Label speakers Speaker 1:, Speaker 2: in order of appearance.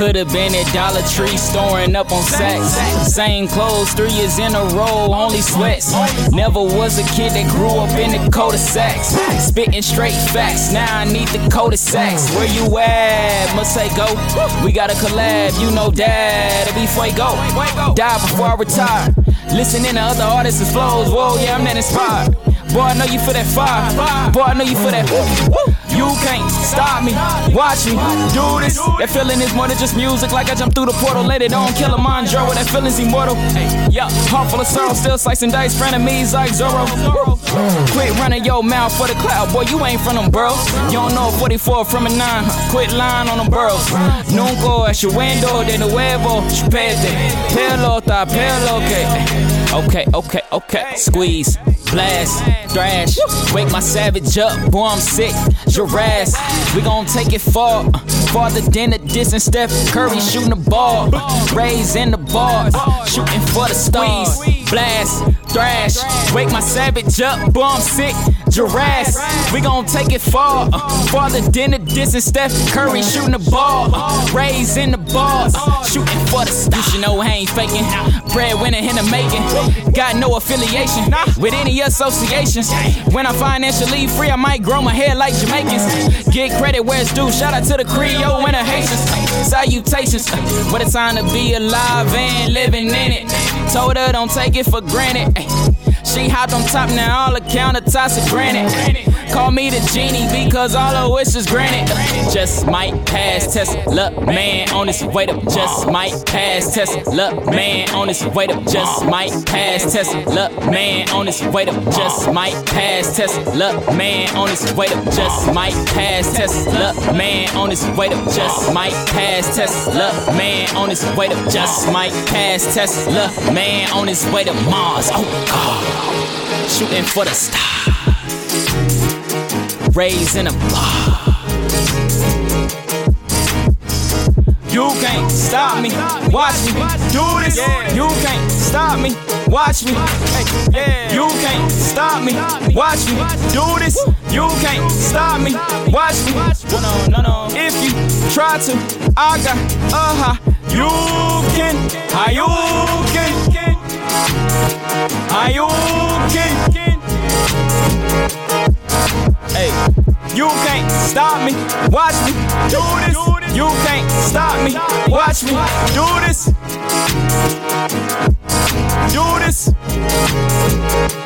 Speaker 1: Could've been at Dollar Tree storing up on sacks. Same clothes three years in a row, only sweats. Never was a kid that grew up in the cul-de-sacs. Spitting straight facts, now I need the cul-de-sacs. Where you at? Must say go. We got a collab, you know dad. that. Be fuego. Die before I retire. Listening to other artists' flows, whoa, yeah, I'm that inspired. Boy, I know you for that fire. Boy, I know you for that. You can't stop me. Watch me do this. That feeling is more than just music. Like I jump through the portal, let it on, kill a Mondro. That feeling's immortal. Hey, Yeah, heart full of sorrow, still slicing dice, frenemies like Zorro. Quit running your mouth for the cloud, boy. You ain't from them boroughs. You don't know 44 from a 9. Quit lying on them boroughs. Nunca window de nuevo. Oh, Chupete. Pelota, pelote. Okay, okay, okay. Squeeze, blast, thrash. Wake my savage up, boy, I'm sick. Giraffes, we gon' take it far. Farther than the distance, Steph Curry shooting the ball. Rays in the bars, shooting for the stars. Blast, thrash, wake my savage up, boy, I'm sick. Giraffes, we gon' take it far. Farther than the distance, Steph Curry shooting the ball. Rays in the bars, shooting for the stars. You should know I ain't faking. Breadwinner in the making. Got no affiliation with any associations. When I'm financially free, I might grow my hair like Jamaicans. Get credit where it's due. Shout out to the Creole and the Haitians. Salutations. What a time to be alive and living in it. Told her don't take it for granted. She hopped on top, now all the countertops are granted. Call me the genie because all her wishes granted. Just might pass test. Look, man, on this way to just might pass test. Look, man, on this way to just might pass test. Look, man, on this way to just might pass test. Look, man, on this way to just might pass test. Look, man, on this way to just might pass test. Look, man, on this way to just might pass test. Look, man, on his way to Mars. Oh God, shooting for the stars raised in a bar. You can't stop me, watch me do this. You can't stop me, watch me. You can't stop me, watch me do this. You can't stop me, watch me. No, no, no, no. If you try to, I got uh huh. You can, how you can, how you can. Hey, you can't stop me. Watch me do this. You can't stop me. Watch me do this. Do this.